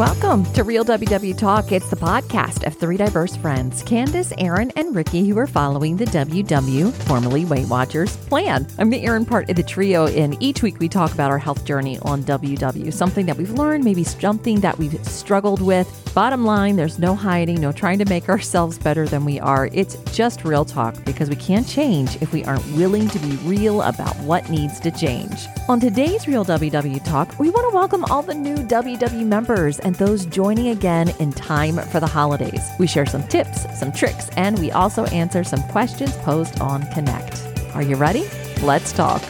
Welcome to Real WW Talk. It's the podcast of three diverse friends, Candace, Aaron, and Ricky, who are following the WW, formerly Weight Watchers, plan. I'm the Aaron part of the trio, and each week we talk about our health journey on WW, something that we've learned, maybe something that we've struggled with. Bottom line, there's no hiding, no trying to make ourselves better than we are. It's just real talk because we can't change if we aren't willing to be real about what needs to change. On today's Real WW Talk, we want to welcome all the new WW members and those joining again in time for the holidays. We share some tips, some tricks, and we also answer some questions posed on Connect. Are you ready? Let's talk.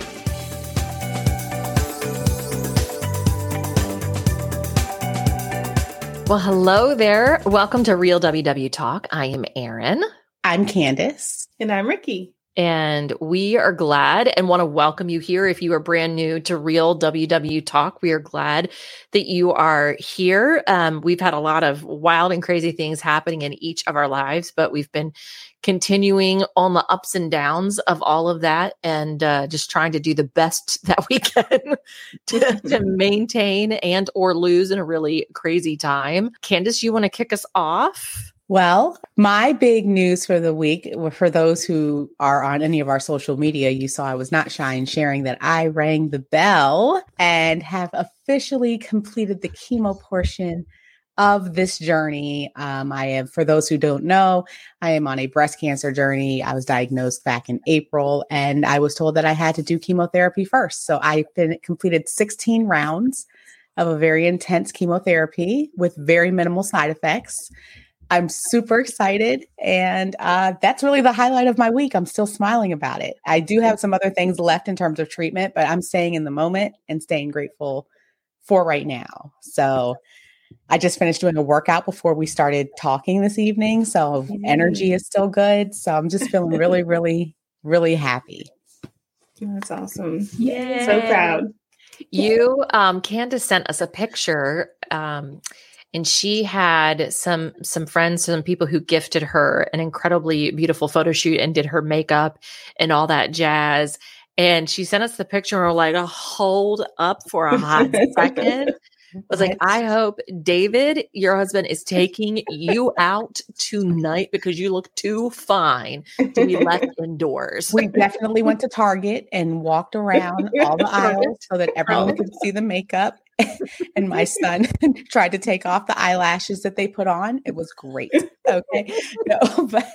Well, hello there. Welcome to Real WW Talk. I am Erin. I'm Candace. And I'm Ricky. And we are glad and want to welcome you here. If you are brand new to Real WW Talk, we are glad that you are here. Um, we've had a lot of wild and crazy things happening in each of our lives, but we've been continuing on the ups and downs of all of that and uh, just trying to do the best that we can to, to maintain and or lose in a really crazy time. Candace, you want to kick us off? Well, my big news for the week, for those who are on any of our social media, you saw I was not shy in sharing that I rang the bell and have officially completed the chemo portion of this journey. Um, I am, for those who don't know, I am on a breast cancer journey. I was diagnosed back in April and I was told that I had to do chemotherapy first. So I completed 16 rounds of a very intense chemotherapy with very minimal side effects. I'm super excited. And uh, that's really the highlight of my week. I'm still smiling about it. I do have some other things left in terms of treatment, but I'm staying in the moment and staying grateful for right now. So I just finished doing a workout before we started talking this evening. So energy is still good. So I'm just feeling really, really, really happy. That's awesome. Yeah. So proud. You, um, Candace sent us a picture. Um, and she had some some friends some people who gifted her an incredibly beautiful photo shoot and did her makeup and all that jazz and she sent us the picture and we're like oh, hold up for a hot second I was like, I hope David, your husband, is taking you out tonight because you look too fine to be left indoors. We definitely went to Target and walked around all the aisles so that everyone could see the makeup. and my son tried to take off the eyelashes that they put on. It was great. Okay. No, but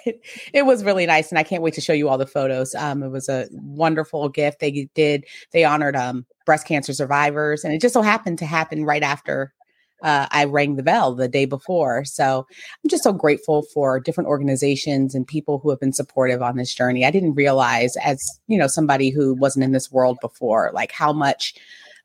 it was really nice. And I can't wait to show you all the photos. Um, it was a wonderful gift. They did, they honored um breast cancer survivors. And it just so happened to happen right after uh, I rang the bell the day before. So I'm just so grateful for different organizations and people who have been supportive on this journey. I didn't realize, as you know, somebody who wasn't in this world before, like how much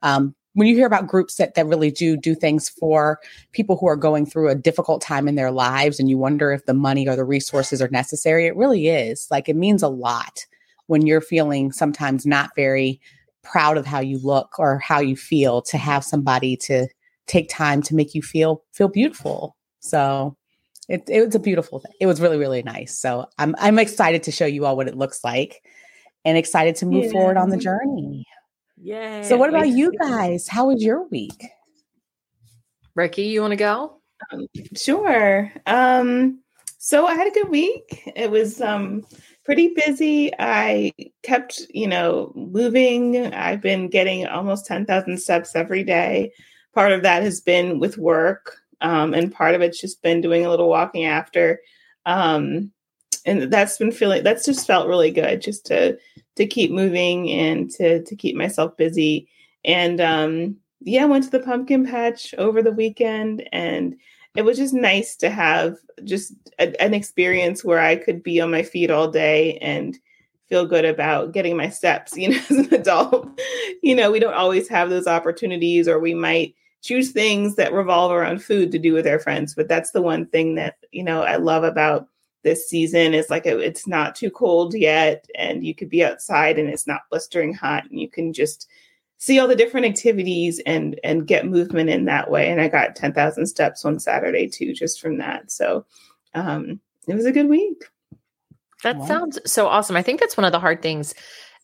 um, when you hear about groups that, that really do do things for people who are going through a difficult time in their lives and you wonder if the money or the resources are necessary it really is like it means a lot when you're feeling sometimes not very proud of how you look or how you feel to have somebody to take time to make you feel feel beautiful so it, it was a beautiful thing it was really really nice so i'm i'm excited to show you all what it looks like and excited to move yeah. forward on the journey yeah. So, what about you guys? How was your week? Ricky, you want to go? Um, sure. Um, so I had a good week. It was um, pretty busy. I kept, you know, moving. I've been getting almost 10,000 steps every day. Part of that has been with work, um, and part of it's just been doing a little walking after. Um, and that's been feeling that's just felt really good just to to keep moving and to to keep myself busy and um yeah went to the pumpkin patch over the weekend and it was just nice to have just a, an experience where i could be on my feet all day and feel good about getting my steps you know as an adult. You know we don't always have those opportunities or we might choose things that revolve around food to do with our friends but that's the one thing that you know i love about this season is like a, it's not too cold yet and you could be outside and it's not blistering hot and you can just see all the different activities and and get movement in that way and i got 10,000 steps on saturday too just from that so um it was a good week that wow. sounds so awesome i think that's one of the hard things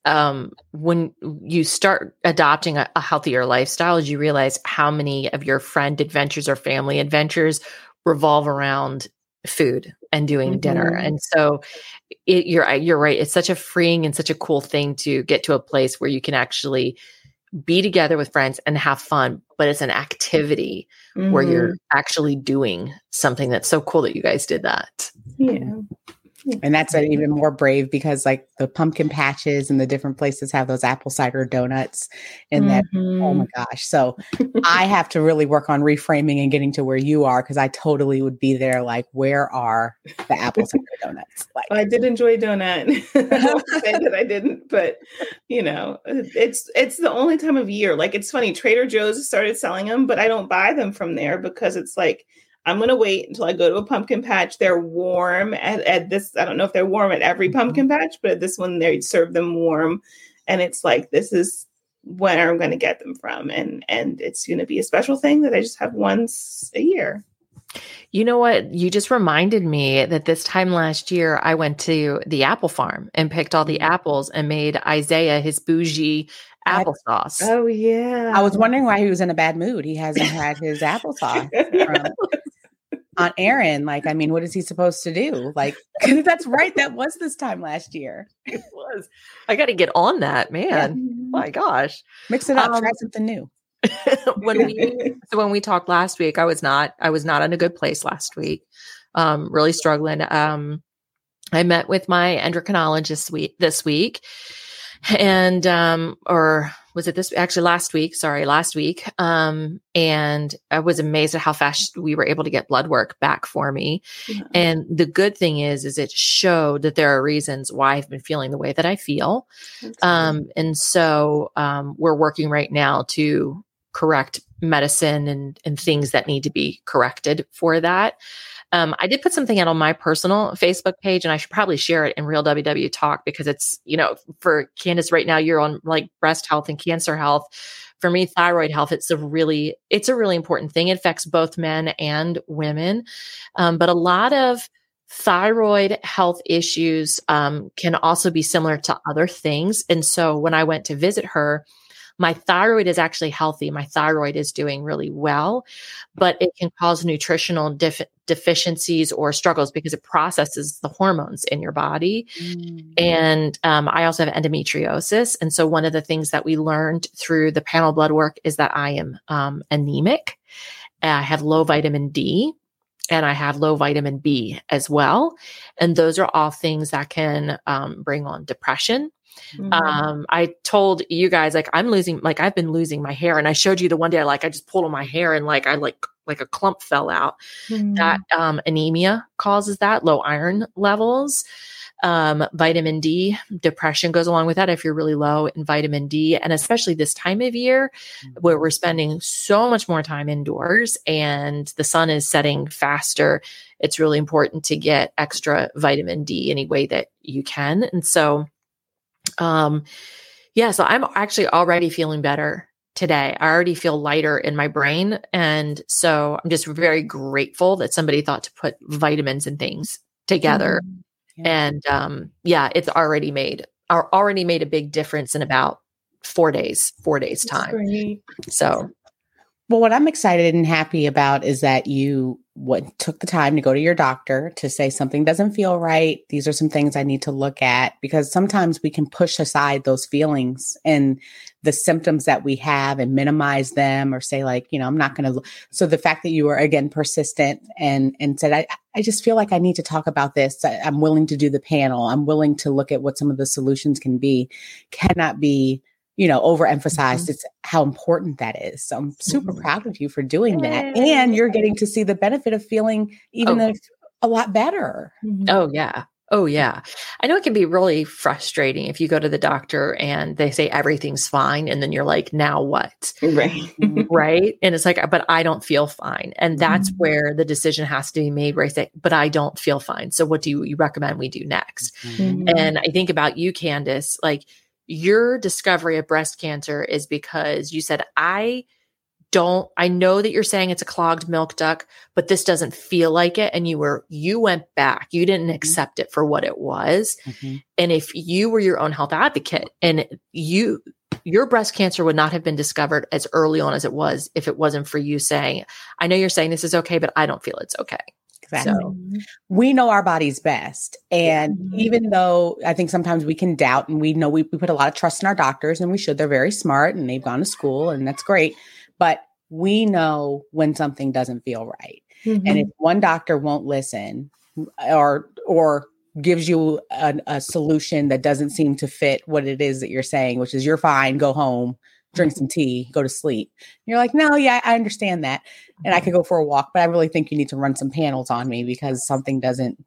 um, when you start adopting a, a healthier lifestyle, you realize how many of your friend adventures or family adventures revolve around food and doing mm-hmm. dinner. And so it, you're you're right. It's such a freeing and such a cool thing to get to a place where you can actually be together with friends and have fun, but it's an activity mm-hmm. where you're mm-hmm. actually doing something that's so cool that you guys did that. Yeah. And that's even more brave because like the pumpkin patches and the different places have those apple cider donuts and that mm-hmm. oh my gosh. So I have to really work on reframing and getting to where you are because I totally would be there like where are the apple cider donuts? Like I did enjoy donut. I say that I didn't, but you know, it's it's the only time of year. Like it's funny, Trader Joe's started selling them, but I don't buy them from there because it's like I'm going to wait until I go to a pumpkin patch. They're warm at, at, this. I don't know if they're warm at every mm-hmm. pumpkin patch, but at this one, they serve them warm. And it's like, this is where I'm going to get them from. And, and it's going to be a special thing that I just have once a year. You know what? You just reminded me that this time last year, I went to the apple farm and picked all the mm-hmm. apples and made Isaiah his bougie applesauce. Oh yeah. I was wondering why he was in a bad mood. He hasn't had his applesauce. From, Aunt Erin. Like, I mean, what is he supposed to do? Like, that's right. That was this time last year. It was. I got to get on that, man. Yeah. My gosh, mix it up. Um, try something new. when we so when we talked last week, I was not I was not in a good place last week. Um, really struggling. Um, I met with my endocrinologist week this week, and um, or was it this actually last week? Sorry, last week. Um, and I was amazed at how fast we were able to get blood work back for me. Yeah. And the good thing is, is it showed that there are reasons why I've been feeling the way that I feel. Um, and so um, we're working right now to correct medicine and and things that need to be corrected for that. Um, I did put something out on my personal Facebook page, and I should probably share it in Real WW Talk because it's, you know, for Candace right now, you're on like breast health and cancer health. For me, thyroid health, it's a really, it's a really important thing. It affects both men and women. Um, but a lot of thyroid health issues um, can also be similar to other things. And so when I went to visit her, my thyroid is actually healthy. My thyroid is doing really well, but it can cause nutritional def- deficiencies or struggles because it processes the hormones in your body. Mm. And um, I also have endometriosis. And so one of the things that we learned through the panel blood work is that I am um, anemic. I have low vitamin D and I have low vitamin B as well. And those are all things that can um, bring on depression. Mm-hmm. Um, I told you guys like I'm losing, like I've been losing my hair, and I showed you the one day, I like I just pulled on my hair and like I like like a clump fell out. Mm-hmm. That um, anemia causes that low iron levels. Um, vitamin D, depression goes along with that if you're really low in vitamin D. And especially this time of year mm-hmm. where we're spending so much more time indoors and the sun is setting faster, it's really important to get extra vitamin D any way that you can. And so, um, yeah, so I'm actually already feeling better today. I already feel lighter in my brain. And so I'm just very grateful that somebody thought to put vitamins and things together. Mm-hmm. Yeah. And um, yeah, it's already made already made a big difference in about four days, four days time. So well, what I'm excited and happy about is that you what took the time to go to your doctor to say something doesn't feel right. These are some things I need to look at because sometimes we can push aside those feelings and the symptoms that we have and minimize them or say like, you know, I'm not going to so the fact that you were again persistent and and said I I just feel like I need to talk about this. I, I'm willing to do the panel. I'm willing to look at what some of the solutions can be cannot be you know, overemphasized. Mm-hmm. It's how important that is. So I'm super mm-hmm. proud of you for doing that. And you're getting to see the benefit of feeling even oh. a lot better. Mm-hmm. Oh, yeah. Oh, yeah. I know it can be really frustrating if you go to the doctor and they say everything's fine. And then you're like, now what? Right. Right. And it's like, but I don't feel fine. And that's mm-hmm. where the decision has to be made where I say, but I don't feel fine. So what do you, you recommend we do next? Mm-hmm. And I think about you, Candace, like, your discovery of breast cancer is because you said, I don't I know that you're saying it's a clogged milk duct, but this doesn't feel like it and you were you went back. You didn't Mm-hmm. accept it for what it was. Mhm. And if you were your own health advocate and you your breast cancer would not have been discovered as early on as it was if it wasn't for you saying, I know you're saying this is okay, but I don't feel it's okay. Exactly. So we know our bodies best. And Mhm. even though I think sometimes we can doubt and we know we, we put a lot of trust in our doctors and we should, they're very smart and they've gone to school and that's great. But we know when something doesn't feel right. Mm-hmm. And if one doctor won't listen or, or, gives you a, a solution that doesn't seem to fit what it is that you're saying, which is you're fine, go home, drink some tea, go to sleep. You're like, no, yeah, I understand that. And I could go for a walk, but I really think you need to run some panels on me because something doesn't,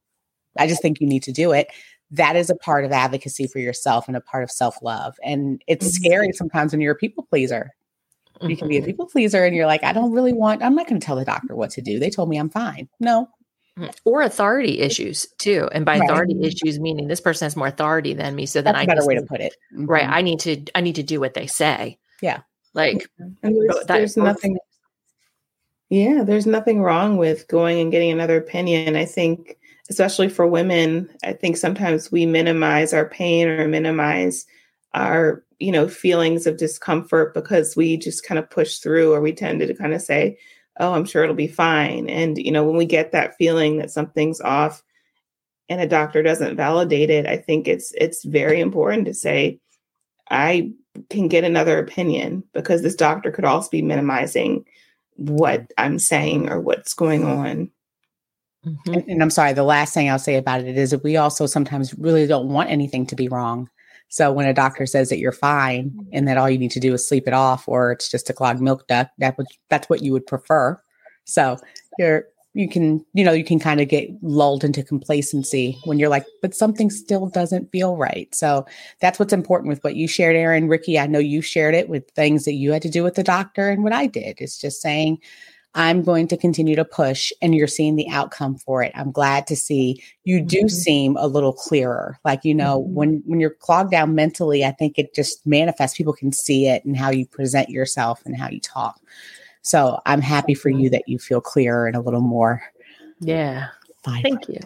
I just think you need to do it. That is a part of advocacy for yourself and a part of self love. And it's Mhm. scary sometimes when you're a people pleaser. You can be a Mhm. people pleaser and you're like, I don't really want, I'm not going to tell the doctor what to do. They told me I'm fine. No. or authority issues too. And by Right. authority issues meaning this person has more authority than me. So then I That's I a better way to put it. right. Mhm. I need to I need to do what they say. Yeah. Like and there's, that- there's nothing yeah there's nothing wrong with going and getting another opinion. I think especially for women i think sometimes we minimize our pain or minimize our you know feelings of discomfort because we just kind of push through or we tend to kind of say oh i'm sure it'll be fine. And you know when we get that feeling that something's off and a doctor doesn't validate it i think it's it's very important to say i can get another opinion because this doctor could also be minimizing what I'm saying or what's going on. mhm. And, and I'm sorry, the last thing I'll say about it is that we also sometimes really don't want anything to be wrong. So when a doctor says that you're fine and that all you need to do is sleep it off or it's just a clogged milk duct, that would that's what you would prefer. So you're you can, you know, you can kind of get lulled into complacency when you're like, but something still doesn't feel right. So that's what's important with what you shared, Aaron. Ricky, I know you shared it with things that you had to do with the doctor and what I did. It's just saying, I'm going to continue to push and you're seeing the outcome for it. I'm glad to see you do Mhm. seem a little clearer. Like, you know, Mhm. when when you're clogged down mentally, I think it just manifests. People can see it and how you present yourself and how you talk. So I'm happy for you that you feel clearer and a little more yeah. fine. Thank you.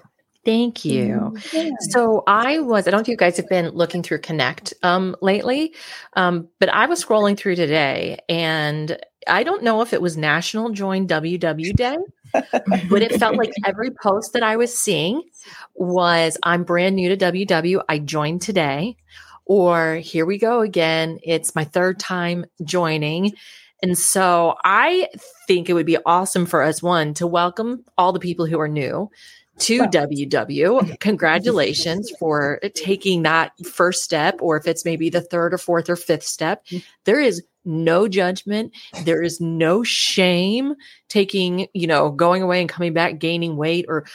Thank you. Yeah. So I was, I don't know if you guys have been looking through Connect um, lately, um, but I was scrolling through today and I don't know if it was National Join WW Day, but it felt like every post that I was seeing was I'm brand new to WW. I joined today. Or here we go again. It's my third time joining. And so I think it would be awesome for us, one, to welcome all the people who are new to. WW. Congratulations for taking that first step, or if it's maybe the third or fourth or fifth step. Mm-hmm. There is no judgment. There is no shame taking, you know, going away and coming back, gaining weight, or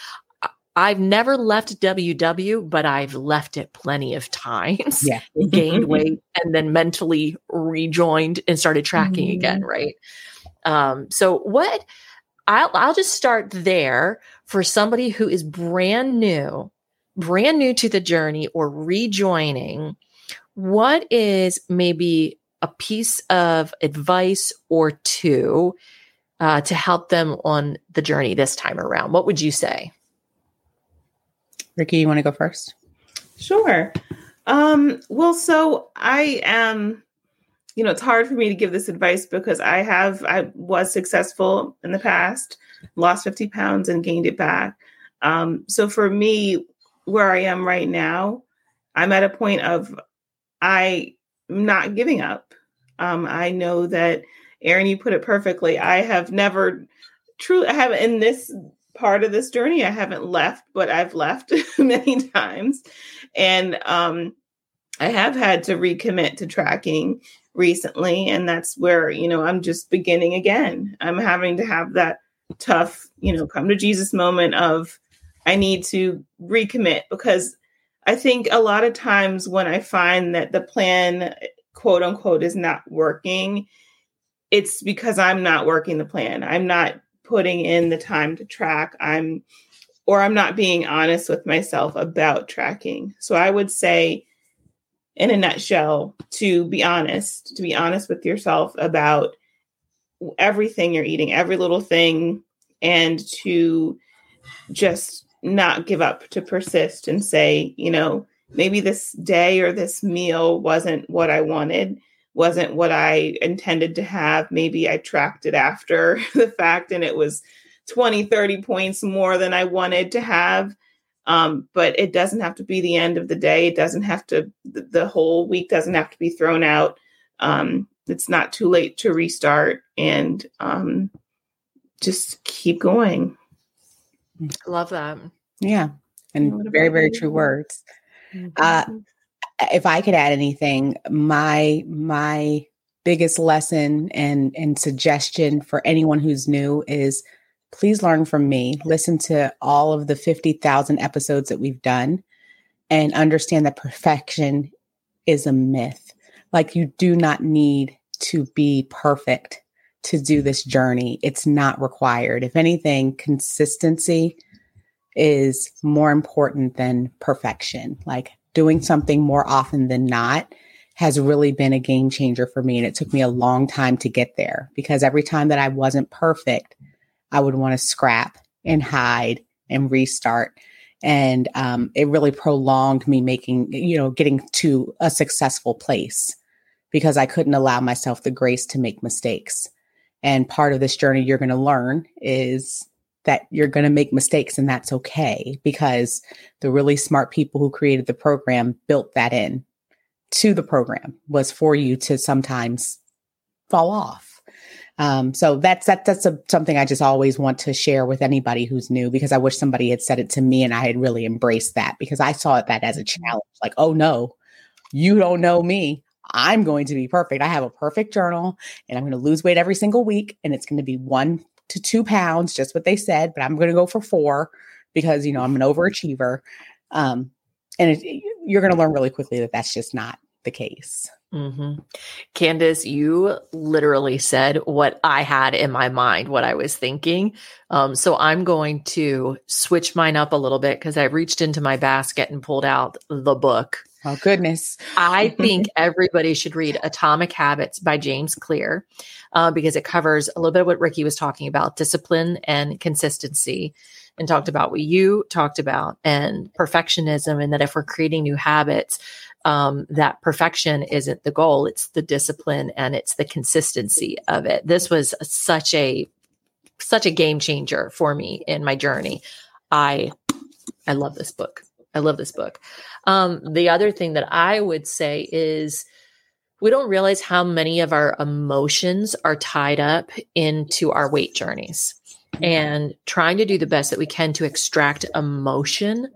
I've never left WW, but I've left it plenty of times. Yeah. Gained weight and then mentally rejoined and started tracking again, right? Um, so what I'll I'll just start there for somebody who is brand new, brand new to the journey or rejoining. What is maybe a piece of advice or two uh, to help them on the journey this time around? What would you say? Ricky, you want to go first? Sure. Um, well, so I am, you know, it's hard for me to give this advice because I have, I was successful in the past, lost 50 pounds and gained it back. Um, so for me, where I am right now, I'm at a point of I am not giving up. Um, I know that Aaron, you put it perfectly. I have never truly, I haven't in this part of this journey, I haven't left, but I've left many times. And um, I have had to recommit to tracking recently. And that's where, you know, I'm just beginning again. I'm having to have that tough, you know, come to Jesus moment of I need to recommit because I think a lot of times when I find that the plan, quote unquote, is not working, it's because I'm not working the plan. I'm not putting in the time to track. I'm or I'm not being honest with myself about tracking. So I would say in a nutshell to be honest, to be honest with yourself about everything you're eating, every little thing, and to just not give up, to persist and say, you know, maybe this day or this meal wasn't what I wanted, wasn't what I intended to have. Maybe I tracked it after the fact and it was 20, 30 points more than I wanted to have. Um, but it doesn't have to be the end of the day. It doesn't have to, the, the whole week doesn't have to be thrown out. Um, it's not too late to restart and um, just keep going. Love that. Yeah. And very, very true words. Mm-hmm. Uh, if I could add anything, my my biggest lesson and and suggestion for anyone who's new is please learn from me. Listen to all of the 50,000 episodes that we've done and understand that perfection is a myth. Like you do not need to be perfect to do this journey. It's not required. If anything, consistency is more important than perfection. Like doing something more often than not has really been a game changer for me. And it took me a long time to get there because every time that I wasn't perfect, I would want to scrap and hide and restart. And um, it really prolonged me making, you know, getting to a successful place because I couldn't allow myself the grace to make mistakes. And part of this journey you're going to learn is that you're going to make mistakes and that's okay because the really smart people who created the program built that in to the program was for you to sometimes fall off. Um, so that's that, that's a, something I just always want to share with anybody who's new because I wish somebody had said it to me and I had really embraced that because I saw it that as a challenge. Like, oh no, you don't know me. I'm going to be perfect. I have a perfect journal and I'm going to lose weight every single week and it's going to be one to two pounds, just what they said, but I'm going to go for four because, you know, I'm an overachiever. Um, and it, you're going to learn really quickly that that's just not the case. Mm-hmm. Candace, you literally said what I had in my mind, what I was thinking. Um, so I'm going to switch mine up a little bit because I reached into my basket and pulled out the book. Oh, goodness. I think everybody should read Atomic Habits by James Clear uh, because it covers a little bit of what Ricky was talking about discipline and consistency and talked about what you talked about and perfectionism and that if we're creating new habits um, that perfection isn't the goal it's the discipline and it's the consistency of it. This was such a such a game changer for me in my journey. I i love this book i love this book um, the other thing that i would say is we don't realize how many of our emotions are tied up into our weight journeys and trying to do the best that we can to extract emotion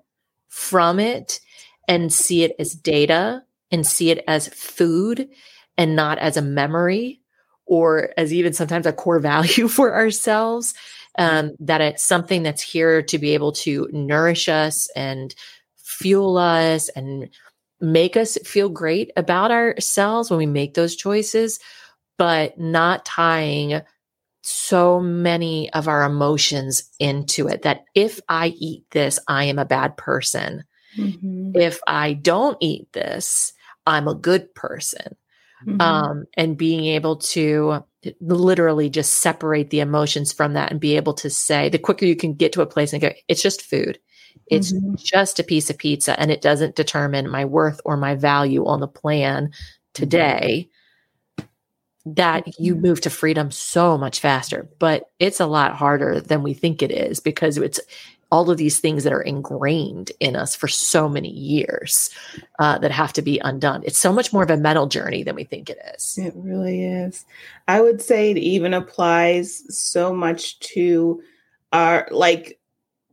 from it and see it as data and see it as food and not as a memory or as even sometimes a core value for ourselves. Um, that it's something that's here to be able to nourish us and fuel us and make us feel great about ourselves when we make those choices, but not tying so many of our emotions into it that if I eat this, I am a bad person. Mm-hmm. If I don't eat this, I'm a good person. Mm-hmm. Um, and being able to literally just separate the emotions from that and be able to say, the quicker you can get to a place and go, it's just food. It's mm-hmm. just a piece of pizza and it doesn't determine my worth or my value on the plan today. That you move to freedom so much faster, but it's a lot harder than we think it is because it's all of these things that are ingrained in us for so many years uh, that have to be undone. It's so much more of a mental journey than we think it is. It really is. I would say it even applies so much to our like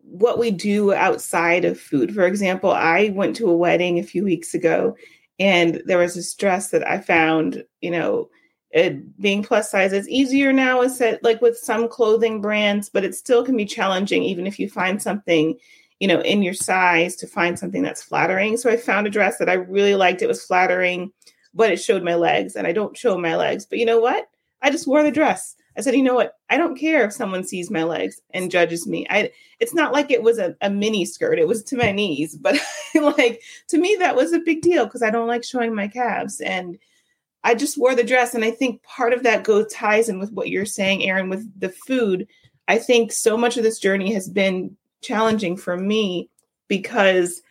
what we do outside of food. For example, I went to a wedding a few weeks ago and there was this dress that I found, you know, it being plus size it's easier now is that like with some clothing brands but it still can be challenging even if you find something you know in your size to find something that's flattering. So i found a dress that i really liked. It was flattering but it showed my legs and i don't show my legs but you know what? I just wore the dress I said, you know what? I don't care if someone sees my legs and judges me. I it's not like it was a, a mini skirt. It was to my knees. But like to me, that was a big deal because I don't like showing my calves. And I just wore the dress. And I think part of that goes ties in with what you're saying, Erin, with the food. I think so much of this journey has been challenging for me because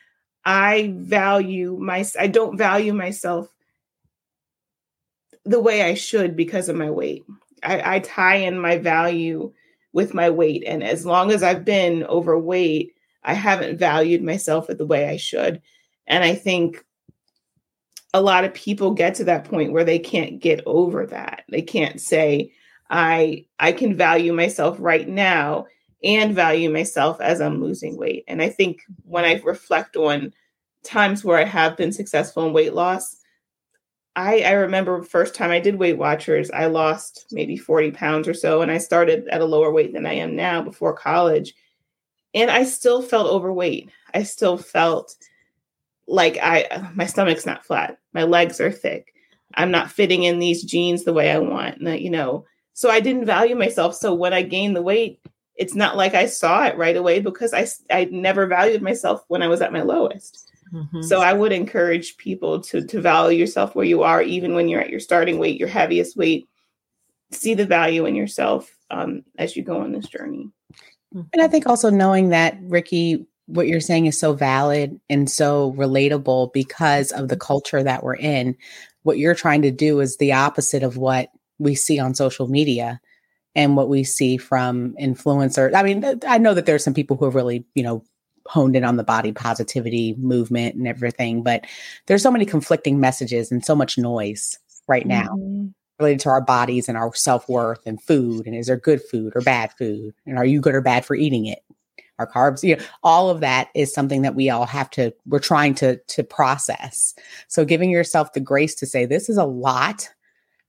I value my I don't value myself the way I should because of my weight. I, I tie in my value with my weight. And as long as I've been overweight, I haven't valued myself the way I should. And I think a lot of people get to that point where they can't get over that. They can't say, I I can value myself right now and value myself as I'm losing weight. And I think when I reflect on times where I have been successful in weight loss, I, I remember first time I did Weight Watchers, I lost maybe 40 pounds or so, and I started at a lower weight than I am now before college. And I still felt overweight. I still felt like I my stomach's not flat, my legs are thick. I'm not fitting in these jeans the way I want. And, you know, so I didn't value myself. So when I gained the weight, it's not like I saw it right away because I I never valued myself when I was at my lowest. Mm-hmm. So I would encourage people to to value yourself where you are, even when you're at your starting weight, your heaviest weight. See the value in yourself um, as you go on this journey. And I think also knowing that Ricky, what you're saying is so valid and so relatable because of the culture that we're in. What you're trying to do is the opposite of what we see on social media and what we see from influencers. I mean, I know that there's some people who have really, you know, honed in on the body positivity movement and everything, but there's so many conflicting messages and so much noise right now mm-hmm. related to our bodies and our self-worth and food and is there good food or bad food and are you good or bad for eating it? Our carbs, you know, all of that is something that we all have to we're trying to to process. So giving yourself the grace to say this is a lot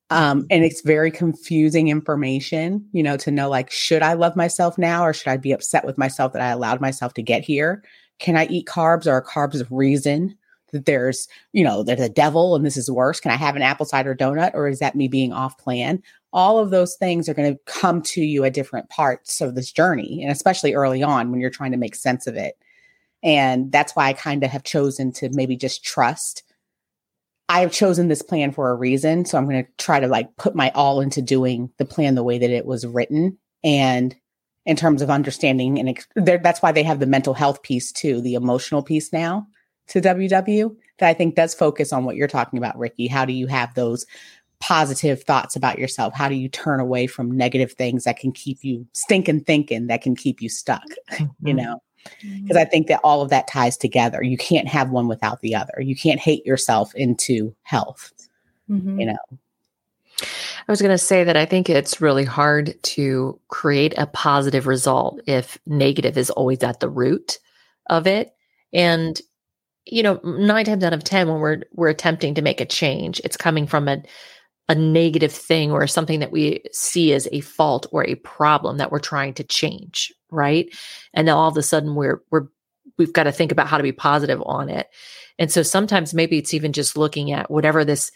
um, and it's very confusing information, you know, to know like, should I love myself now or should I be upset with myself that I allowed myself to get here? Can I eat carbs or carbs of reason that there's, you know, there's a devil and this is worse? Can I have an apple cider donut or is that me being off plan? All of those things are going to come to you at different parts of this journey, and especially early on when you're trying to make sense of it. And that's why I kind of have chosen to maybe just trust I have chosen this plan for a reason. So I'm going to try to like put my all into doing the plan the way that it was written. And in terms of understanding, and ex- that's why they have the mental health piece too, the emotional piece now to WW that I think does focus on what you're talking about, Ricky. How do you have those positive thoughts about yourself? How do you turn away from negative things that can keep you stinking thinking, that can keep you stuck, mm-hmm. you know? Because I think that all of that ties together. You can't have one without the other. You can't hate yourself into health. Mm-hmm. You know. I was going to say that I think it's really hard to create a positive result if negative is always at the root of it. And you know, nine times out of ten, when we're we're attempting to make a change, it's coming from a a negative thing or something that we see as a fault or a problem that we're trying to change, right? And now all of a sudden we're we're we've got to think about how to be positive on it. And so sometimes maybe it's even just looking at whatever this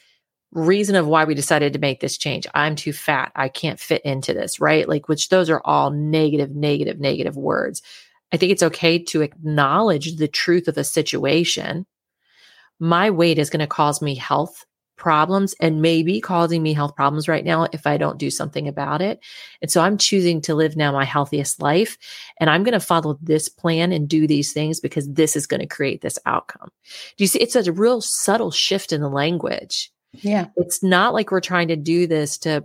reason of why we decided to make this change. I'm too fat. I can't fit into this, right? Like which those are all negative negative negative words. I think it's okay to acknowledge the truth of a situation. My weight is going to cause me health problems and maybe causing me health problems right now if I don't do something about it. And so I'm choosing to live now my healthiest life. And I'm going to follow this plan and do these things because this is going to create this outcome. Do you see? It's a real subtle shift in the language. Yeah. It's not like we're trying to do this to,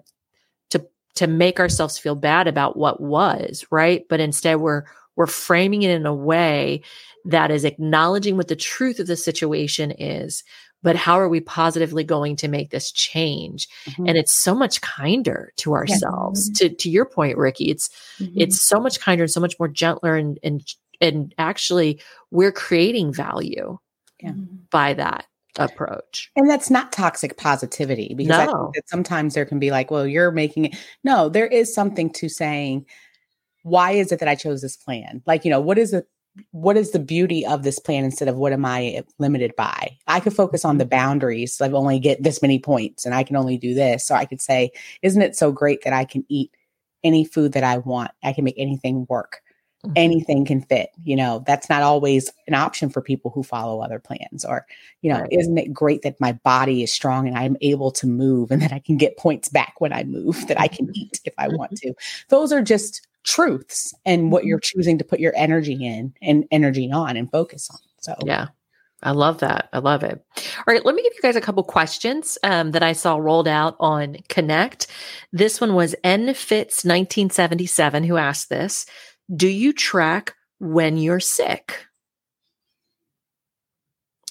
to, to make ourselves feel bad about what was, right? But instead we're, we're framing it in a way that is acknowledging what the truth of the situation is, but how are we positively going to make this change mm-hmm. and it's so much kinder to ourselves yeah. to to your point ricky it's mm-hmm. it's so much kinder and so much more gentler and and and actually we're creating value yeah. by that approach. And that's not toxic positivity because no. I think that sometimes there can be like, well, you're making it. No, there is something to saying, why is it that I chose this plan? Like, you know, what is it? What is the beauty of this plan instead of what am I limited by? I could focus on the mm-hmm. boundaries. I've only get this many points and I can only do this. So I could say, isn't it so great that I can eat any food that I want? I can make anything work. mm-hmm. anything can fit. You know, that's not always an option for people who follow other plans. Or, you know, right. isn't it great that my body is strong and I'm able to move and that I can get points back when I move, that I can mm-hmm. eat if I want to? Those are just truths and what you're mm-hmm. choosing to put your energy in and energy on and focus on. So, yeah. I love that. I love it. All right, let me give you guys a couple questions um, that I saw rolled out on Connect. This one was N Fits 1977 who asked this. Do you track when you're sick?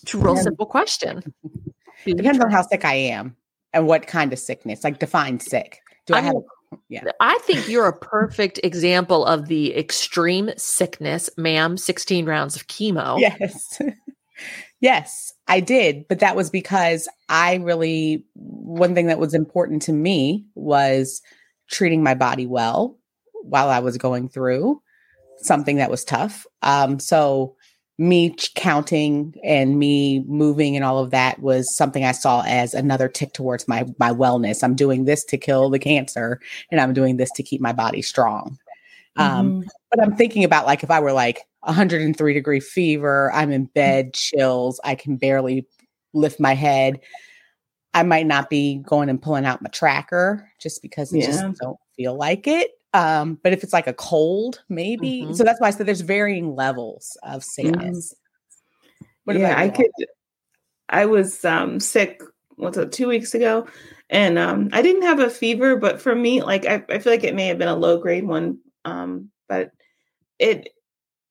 It's a real yeah. simple question. Depends on how sick I am and what kind of sickness. Like define sick. Do I, I have a, yeah. I think you're a perfect example of the extreme sickness, ma'am, 16 rounds of chemo. Yes. yes, I did, but that was because I really one thing that was important to me was treating my body well while I was going through something that was tough. Um, so me counting and me moving and all of that was something I saw as another tick towards my my wellness. I'm doing this to kill the cancer, and I'm doing this to keep my body strong. Um, mm-hmm. But I'm thinking about like if I were like 103 degree fever, I'm in bed, chills, I can barely lift my head. I might not be going and pulling out my tracker just because I yeah. just don't feel like it. Um, but if it's like a cold, maybe. Mm-hmm. So that's why I said there's varying levels of sickness. Mm-hmm. yeah, I could. I was um, sick. What's it? Two weeks ago, and um, I didn't have a fever, but for me, like I, I feel like it may have been a low grade one. Um, but it,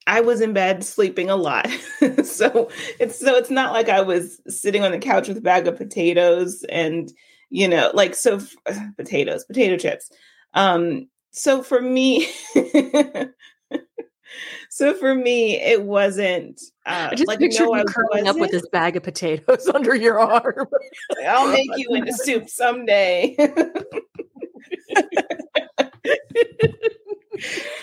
I was in bed sleeping a lot, so it's so it's not like I was sitting on the couch with a bag of potatoes and you know like so potatoes, potato chips. Um, so for me so for me it wasn't uh, I just like picture no, you curling up with this bag of potatoes under your arm. I'll make you into soup someday.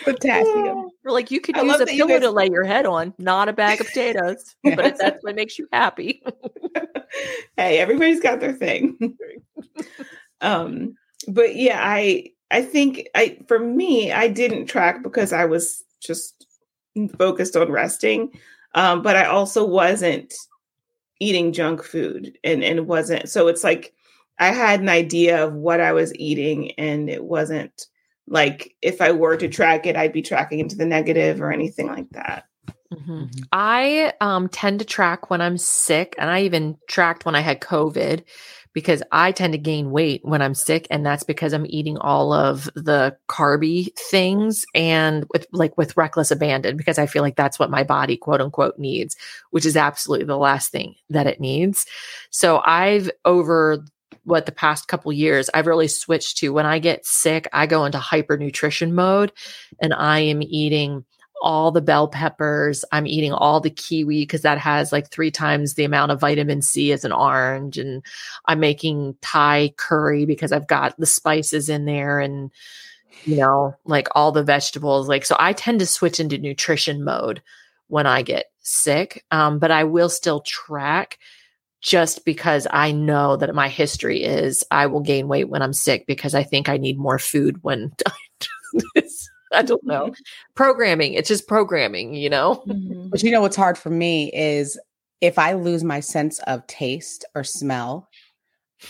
Potassium. Or like you could use a pillow guys- to lay your head on not a bag of potatoes but if that's what makes you happy. Hey everybody's got their thing. Um but yeah i I think I for me, I didn't track because I was just focused on resting. Um, but I also wasn't eating junk food and, and wasn't so it's like I had an idea of what I was eating and it wasn't like if I were to track it, I'd be tracking into the negative or anything like that. Mm-hmm. mm-hmm. I um, tend to track when I'm sick, and I even tracked when I had COVID because I tend to gain weight when I'm sick. And that's because I'm eating all of the carby things and with like with reckless abandon, because I feel like that's what my body quote unquote needs, which is absolutely the last thing that it needs. So I've over what the past couple years I've really switched to when I get sick, I go into hyper nutrition mode and I am eating all the bell peppers. I'm eating all the kiwi because that has like three times the amount of vitamin C as an orange. And I'm making Thai curry because I've got the spices in there and, you know, like all the vegetables. Like, so I tend to switch into nutrition mode when I get sick. Um, but I will still track just because I know that my history is I will gain weight when I'm sick because I think I need more food when I don't know. Mm-hmm. Programming. It's just programming, you know? Mm-hmm. But you know what's hard for me is if I lose my sense of taste or smell,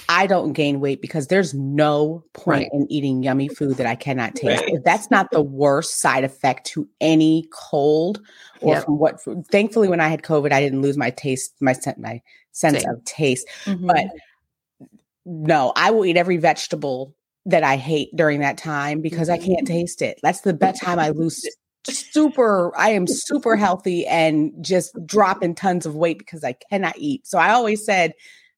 I don't gain weight because there's no point right. in eating yummy food that I cannot taste. Right. That's not the worst side effect to any cold or yep. from what thankfully when I had COVID, I didn't lose my taste, my my sense Same. of taste. Mm-hmm. But no, I will eat every vegetable that I hate during that time because I can't mm-hmm. taste it. That's the best time I lose super I am super healthy and just dropping tons of weight because I cannot eat. So I always said,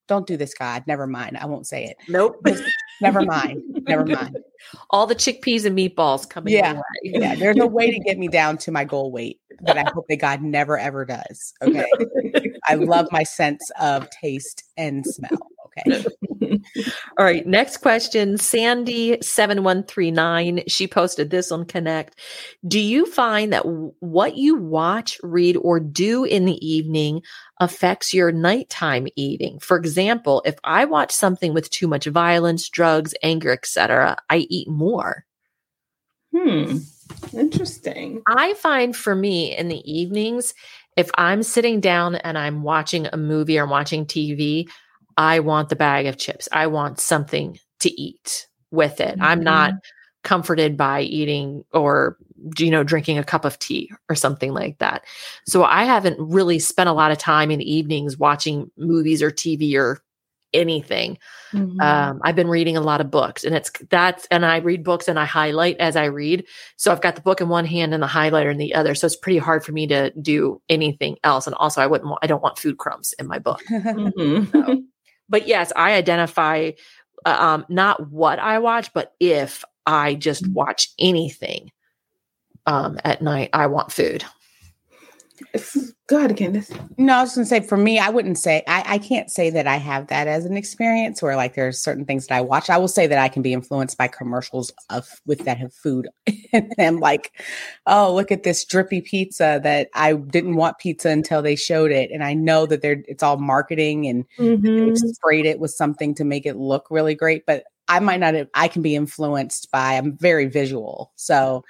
don't do this, God. Never mind. I won't say it. Nope. never mind. Never mind. All the chickpeas and meatballs coming. Yeah. yeah. There's a way to get me down to my goal weight that I hope that God never ever does. Okay. I love my sense of taste and smell. Okay. All right. Next question. Sandy7139. She posted this on Connect. Do you find that w- what you watch, read, or do in the evening affects your nighttime eating? For example, if I watch something with too much violence, drugs, anger, etc., I eat more. Hmm. Interesting. I find for me in the evenings, if I'm sitting down and I'm watching a movie or watching TV, I want the bag of chips. I want something to eat with it. Mm-hmm. I'm not comforted by eating or you know drinking a cup of tea or something like that. So I haven't really spent a lot of time in the evenings watching movies or TV or anything. Mm-hmm. Um, I've been reading a lot of books, and it's that's and I read books and I highlight as I read. So I've got the book in one hand and the highlighter in the other. So it's pretty hard for me to do anything else. And also, I wouldn't. Want, I don't want food crumbs in my book. mm-hmm. so, but yes, I identify uh, um, not what I watch, but if I just mm. watch anything um, at night, I want food. Go ahead, Candace. No, I was going to say for me, I wouldn't say I, I can't say that I have that as an experience where like there's certain things that I watch. I will say that I can be influenced by commercials of with that have food, and I'm like, oh, look at this drippy pizza that I didn't want pizza until they showed it, and I know that they're it's all marketing and mm-hmm. they've sprayed it with something to make it look really great, but I might not. Have, I can be influenced by. I'm very visual, so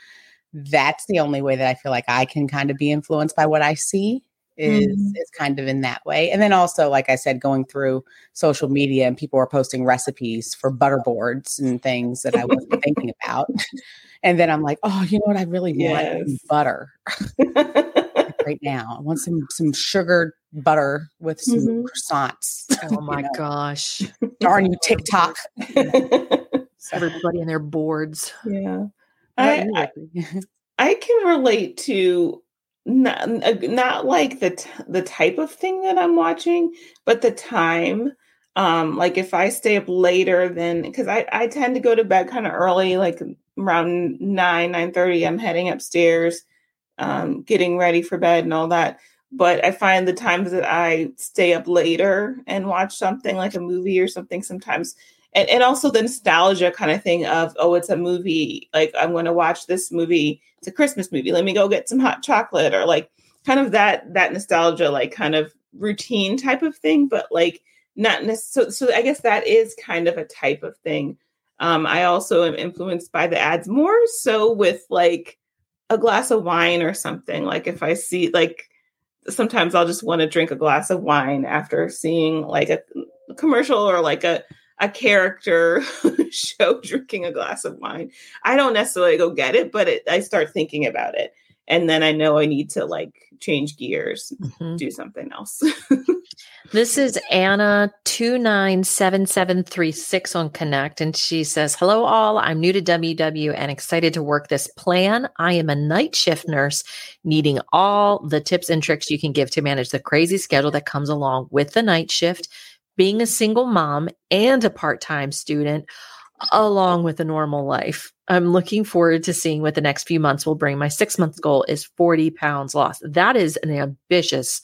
that's the only way that I feel like I can kind of be influenced by what I see is mm. is kind of in that way. And then also, like I said, going through social media and people are posting recipes for butterboards and things that I wasn't thinking about. And then I'm like, oh, you know what? I really yes. want butter right now. I want some some sugared butter with some mm-hmm. croissants. Oh my know? gosh! Darn you, TikTok! Everybody and their boards. Yeah. I, I, I can relate to not, not like the t- the type of thing that I'm watching, but the time. Um, like if I stay up later than because I, I tend to go to bed kind of early, like around nine, nine thirty, I'm heading upstairs, um, getting ready for bed and all that. But I find the times that I stay up later and watch something like a movie or something, sometimes and, and also the nostalgia kind of thing of oh it's a movie like i'm going to watch this movie it's a christmas movie let me go get some hot chocolate or like kind of that that nostalgia like kind of routine type of thing but like not necessarily so, so i guess that is kind of a type of thing. Um i also am influenced by the ads more so with like a glass of wine or something like if i see like sometimes i'll just want to drink a glass of wine after seeing like a commercial or like a a character show drinking a glass of wine. I don't necessarily go get it, but it, I start thinking about it. And then I know I need to like change gears, mm-hmm. do something else. this is Anna 297736 on Connect. And she says, Hello, all. I'm new to WW and excited to work this plan. I am a night shift nurse needing all the tips and tricks you can give to manage the crazy schedule that comes along with the night shift being a single mom and a part time student, along with a normal life. I'm looking forward to seeing what the next few months will bring. My six month goal is 40 pounds lost. That is an ambitious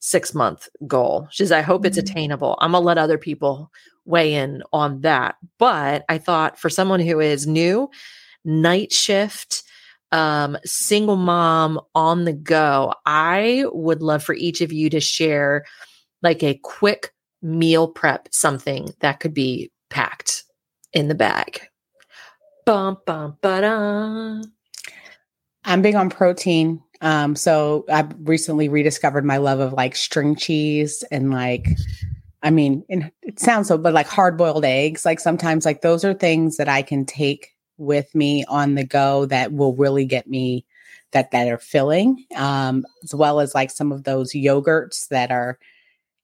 six month goal. She says, I hope it's mm-hmm. attainable. I'm going to let other people weigh in on that. But I thought for someone who is new, night shift, um, single mom on the go, I would love for each of you to share like a quick meal prep something that could be packed in the bag. Bum, bum. I'm big on protein. Um, so I recently rediscovered my love of like string cheese and like, I mean, it sounds so, but like hard boiled eggs. Like sometimes, like those are things that I can take with me on the go that will really get me that that are filling, um, as well as like some of those yogurts that are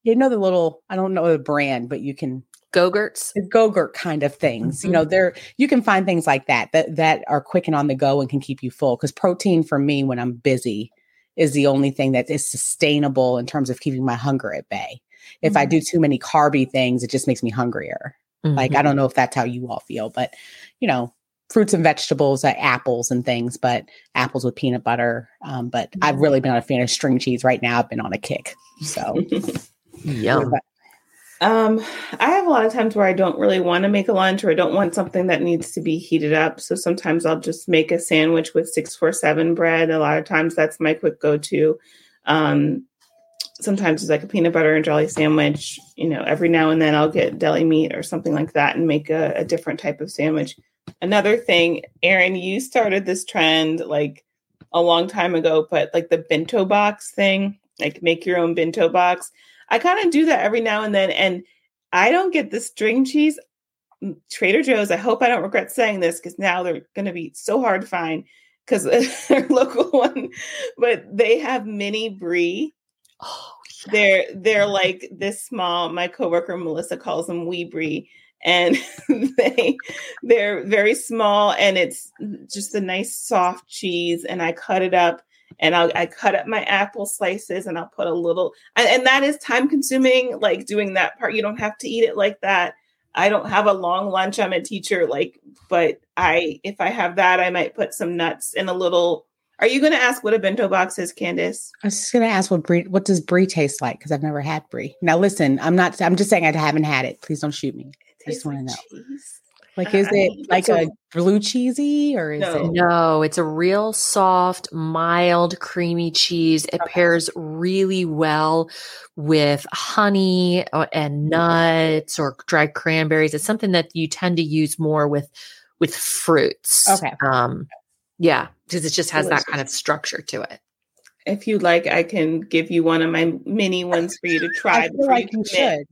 you know the little I don't know the brand, but you can Go-Gurts, Go-Gurt kind of things. Mm-hmm. You know, there you can find things like that that that are quick and on the go and can keep you full. Because protein for me when I'm busy is the only thing that is sustainable in terms of keeping my hunger at bay. If mm-hmm. I do too many carby things, it just makes me hungrier. Mm-hmm. Like I don't mm-hmm. know if that's how you all feel, but you know, fruits and vegetables, uh, apples and things, but apples with peanut butter. Um, but I've mm-hmm. really been on a fan of string cheese right now. I've been on a kick. So Yum. Um, I have a lot of times where I don't really want to make a lunch or I don't want something that needs to be heated up. So sometimes I'll just make a sandwich with 647 bread. A lot of times that's my quick go to. Um, sometimes it's like a peanut butter and jelly sandwich. You know, every now and then I'll get deli meat or something like that and make a, a different type of sandwich. another thing, Erin, you started this trend like a long time ago, but like the bento box thing, like make your own bento box. I kind of do that every now and then. And I don't get the string cheese. Mm, Trader Joe's, I hope I don't regret saying this because now they're going to be so hard to find because they're local one, but they have mini brie. Oh, yeah. They're they're like this small. My coworker Melissa calls them wee brie, and they they're very small, and it's just a nice soft cheese. And I cut it up, and I'll, I cut up my apple slices, and I'll put a little. And, and that is time consuming. Like doing that part, you don't have to eat it like that. I don't have a long lunch. I'm a teacher, like, but I if I have that, I might put some nuts in a little. Are you going to ask what a bento box is, Candace? I was just going to ask what brie. What does brie taste like? Because I've never had brie. Now, listen, I'm not. I'm just saying I haven't had it. Please don't shoot me. I just want to know. Cheese. Like, is it like a, a blue cheesy or is no. it? No, it's a real soft, mild, creamy cheese. It okay. pairs really well with honey uh, and nuts or dried cranberries. It's something that you tend to use more with with fruits. Okay. Um, yeah, because it just has Delicious. that kind of structure to it. If you'd like, I can give you one of my mini ones for you to try. I feel like you should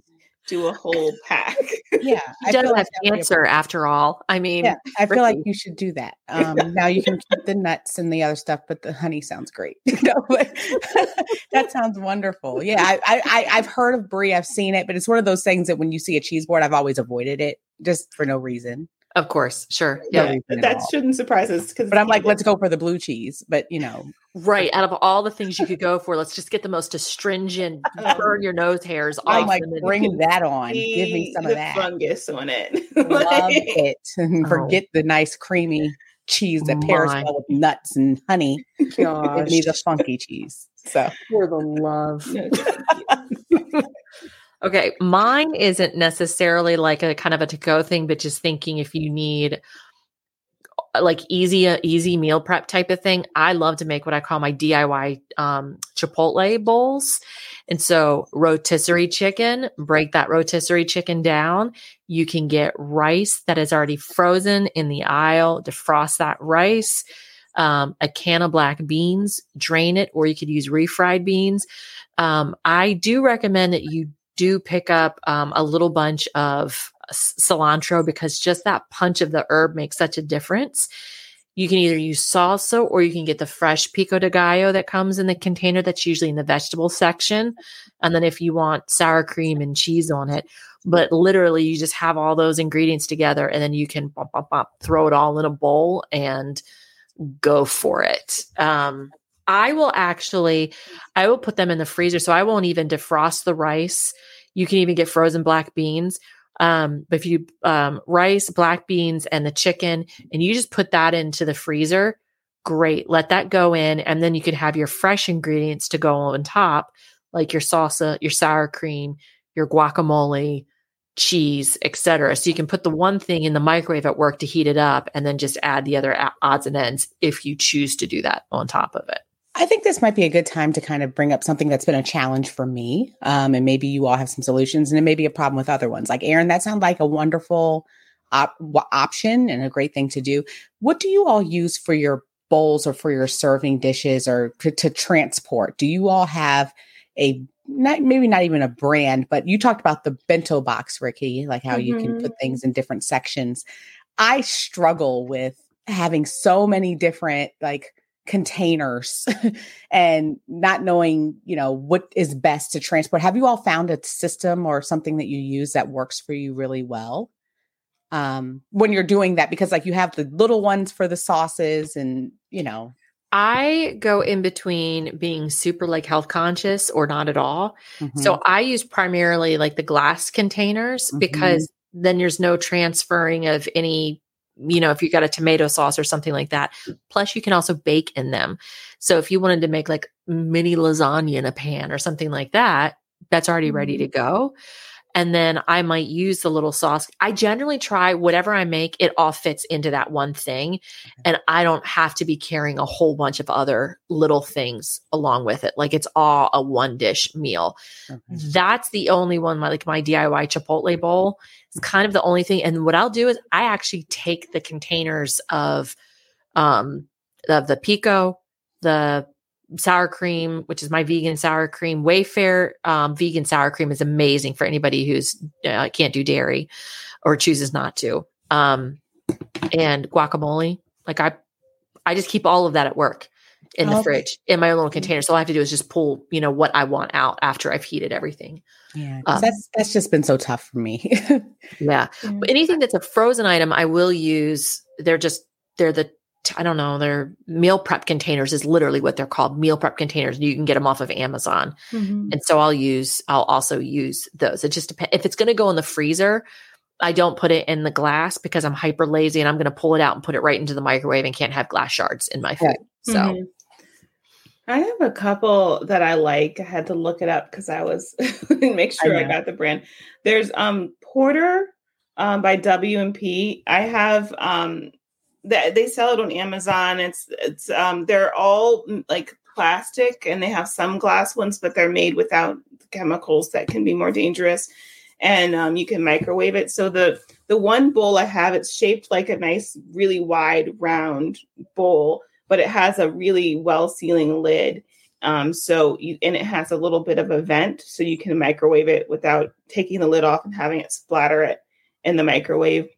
do a whole pack. yeah, he does have like cancer after all. I mean, yeah, I feel like you should do that. Um, now you can keep the nuts and the other stuff, but the honey sounds great. that sounds wonderful. Yeah, I, I I've heard of brie. I've seen it, but it's one of those things that when you see a cheese board, I've always avoided it just for no reason. Of course, sure. Yeah, yeah that shouldn't surprise us. Because, but I'm like, let's go for the blue cheese. But you know, right out of all the things you could go for, let's just get the most astringent, oh. burn your nose hairs off. I'm like, bring that on. Give me some of that fungus on it. Love it. And oh. forget the nice creamy cheese that pairs well with nuts and honey. Gosh. Give me the funky cheese. So for the love. Okay, mine isn't necessarily like a kind of a to go thing, but just thinking if you need uh, like easy uh, easy meal prep type of thing. I love to make what I call my DIY um, Chipotle bowls. And so rotisserie chicken, break that rotisserie chicken down. You can get rice that is already frozen in the aisle, defrost that rice. Um, a can of black beans, drain it, or you could use refried beans. Um, I do recommend that you do pick up um, a little bunch of cilantro because just that punch of the herb makes such a difference. You can either use salsa or you can get the fresh pico de gallo that comes in the container that's usually in the vegetable section. And then if you want sour cream and cheese on it, but literally you just have all those ingredients together and then you can bump, bump, bump, throw it all in a bowl and go for it. Um, I will actually, I will put them in the freezer. So I won't even defrost the rice. You can even get frozen black beans. Um, but if you um, rice, black beans, and the chicken, and you just put that into the freezer, great. Let that go in, and then you can have your fresh ingredients to go on top, like your salsa, your sour cream, your guacamole, cheese, etc. So you can put the one thing in the microwave at work to heat it up, and then just add the other odds and ends if you choose to do that on top of it. I think this might be a good time to kind of bring up something that's been a challenge for me. Um, and maybe you all have some solutions and it may be a problem with other ones. Like Erin, that sounds like a wonderful op- option and a great thing to do. What do you all use for your bowls or for your serving dishes or to, to transport? Do you all have a not maybe not even a brand, but you talked about the bento box, Ricky, like how mm-hmm. you can put mm-hmm. things in different sections. I struggle with having so many different like containers and not knowing, you know, what is best to transport. Have you all found a system or something that you use that works for you really well? Um, when you're doing that, because like you have the little ones for the sauces and, you know, I go in between being super like health conscious or not at all. Mm-hmm. So I use primarily like the glass containers mm-hmm. because then there's no transferring of any you know, if you got a tomato sauce or something like that. Plus, you can also bake in them. So if you wanted to make like mini lasagna in a pan or something like that, that's already ready to mm-hmm. go. And then I might use the little sauce. I generally try whatever I make, it all fits into that one thing. And I don't have to be carrying a whole bunch of other little things along with it. Like it's all a one dish meal. Okay. That's the only one, my, like my DIY Chipotle bowl is kind of the only thing. And what I'll do is I actually take the containers of, um, of the pico, the sour cream, which is my vegan sour cream. Wayfare um, vegan sour cream is amazing for anybody who's uh, can't do dairy or chooses not to. Um, and guacamole, like I, I just keep all of that at work in the fridge in my little container. So all I have to do is just pull, you know, what I want out after I've heated everything. Yeah, um, that's that's just been so tough for me. yeah. yeah, anything that's a frozen item, I will use. They're just they're the I don't know, they're meal prep containers is literally what they're called meal prep containers. You can get them off of Amazon. Mm-hmm. And so I'll use, I'll also use those. It just depends. If it's going to go in the freezer, I don't put it in the glass because I'm hyper lazy and I'm going to pull it out and put it right into the microwave and can't have glass shards in my food. So mm-hmm. I have a couple that I like. I had to look it up because I was make sure I, I, got the brand. There's um Porter um by W&P. I have um they, they sell it on Amazon. It's it's um they're all mm, like plastic and they have some glass ones, but they're made without chemicals that can be more dangerous. And um, you can microwave it. So the the one bowl I have, it's shaped like a nice, really wide, round bowl, but it has a really well sealing lid. Um, so you, and it has a little bit of a vent, so you can microwave it without taking the lid off and having it splatter it in the microwave.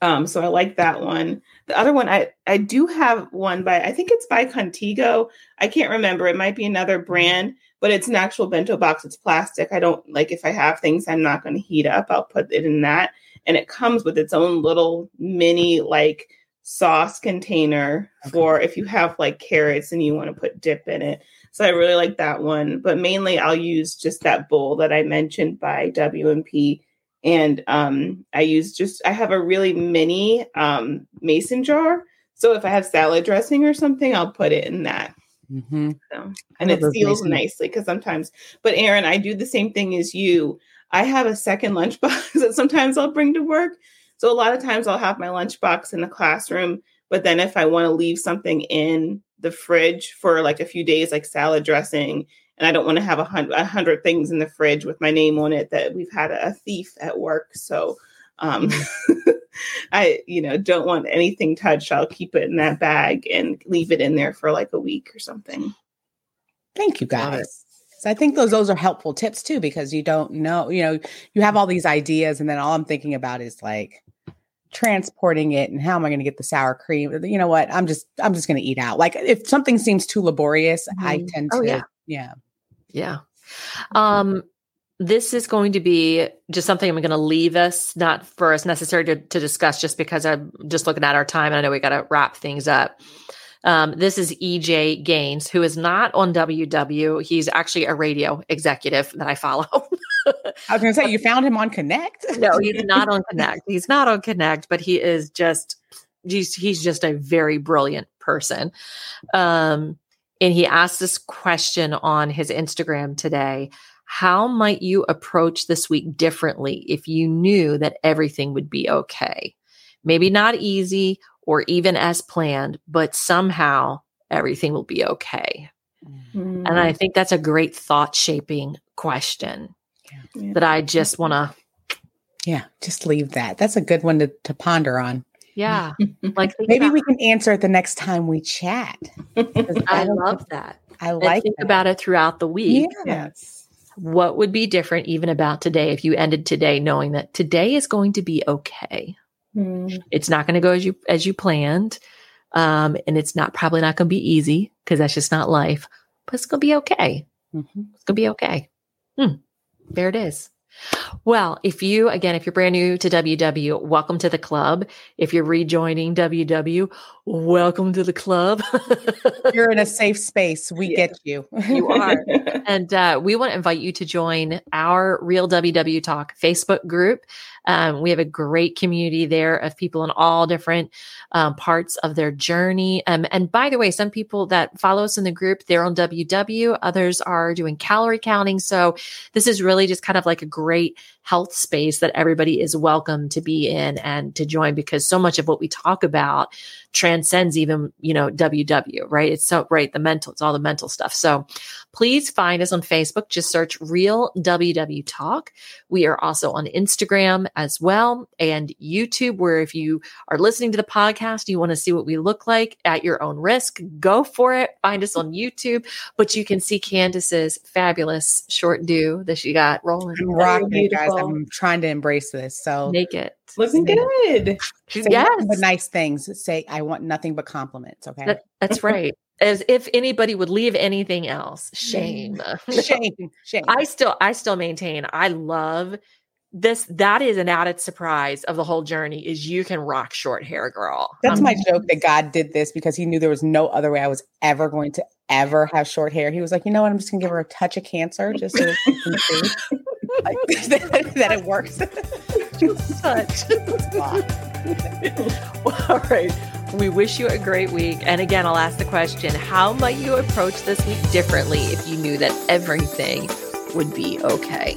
Um, so I like that one. The other one, I I do have one by I think it's by Contigo. I can't remember. It might be another brand, but it's an actual bento box. It's plastic. I don't like if I have things I'm not going to heat up. I'll put it in that, and it comes with its own little mini like sauce container okay. for if you have like carrots and you want to put dip in it. So I really like that one. But mainly I'll use just that bowl that I mentioned by W&P and um, I use just I have a really mini um, mason jar. So if I have salad dressing or something, I'll put it in that. Mm-hmm. So, and it seals nicely because sometimes. But Erin, I do the same thing as you. I have a second lunchbox that sometimes I'll bring to work. So a lot of times I'll have my lunchbox in the classroom. But then if I want to leave something in the fridge for like a few days, like salad dressing and I don't want to have a hundred, a hundred things in the fridge with my name on it that we've had a, a thief at work. So, um. I, you know, don't want anything touched. I'll keep it in that bag and leave it in there for like a week or something. Thank you guys. So I think those those are helpful tips too because you don't know, you know, you have all these ideas and then all I'm thinking about is like transporting it and how am I going to get the sour cream? You know what? I'm just I'm just going to eat out. Like if something seems too laborious, mm-hmm. I tend oh, to oh, yeah. yeah. Yeah. Um, this is going to be just something I'm going to leave us, not for us necessary to, to discuss, just because I'm just looking at our time and I know we got to wrap things up. Um, this is EJ Gaines, who is not on WW. He's actually a radio executive that I follow. I was going to say, you found him on Connect? no, he's not on Connect. He's not on Connect, but he is just, he's, he's just a very brilliant person. Um, and he asked this question on his Instagram today How might you approach this week differently if you knew that everything would be okay? Maybe not easy or even as planned, but somehow everything will be okay. Mm. And I think that's a great thought shaping question yeah. that I just want to. Yeah, just leave that. That's a good one to, to ponder on. Yeah. Like maybe we can answer it the next time we chat. I, love that. I like and think that. about it throughout the week. Yes. What would be different even about today if you ended today knowing that today is going to be okay? Mm. It's not going to go as you as you planned. Um, and it's not probably not going to be easy because that's just not life, but it's going to be okay. Mm-hmm. It's going to be okay. Hmm. There it is. Well, if you, again, if you're brand new to WW, welcome to the club. If you're rejoining WW, welcome to the club. you're in a safe space. We yeah. get you. you are. And uh, we want to invite you to join our Real WW Talk Facebook group. Um, we have a great community there of people in all different um, parts of their journey. Um, and by the way, some people that follow us in the group, they're on WW, others are doing calorie counting. So this is really just kind of like a great health space that everybody is welcome to be in and to join because so much of what we talk about transcends even, you know, WW, right? It's so, right, the mental, it's all the mental stuff. So please find us on Facebook. Just search Real WW Talk. We are also on Instagram as well and YouTube, where if you are listening to the podcast, you want to see what we look like at your own risk, go for it. Find us on YouTube, but you can see Candace's fabulous short do that she got rolling. I'm rocking it, guys. I'm trying to embrace this. So make it. Looking good. Say yes. but nice things. Say I want nothing but compliments. Okay. That, that's right. As if anybody would leave anything else. Shame. shame. Shame. I still I still maintain I love this that is an added surprise of the whole journey is you can rock short hair girl. That's um, my joke that god did this because he knew there was no other way i was ever going to ever have short hair. He was like you know what? I'm just gonna give her a touch of cancer just so can see. Like, that, that it works. Touch. All right. We wish you a great week. And again i'll ask the question how might you approach this week differently if you knew that everything would be okay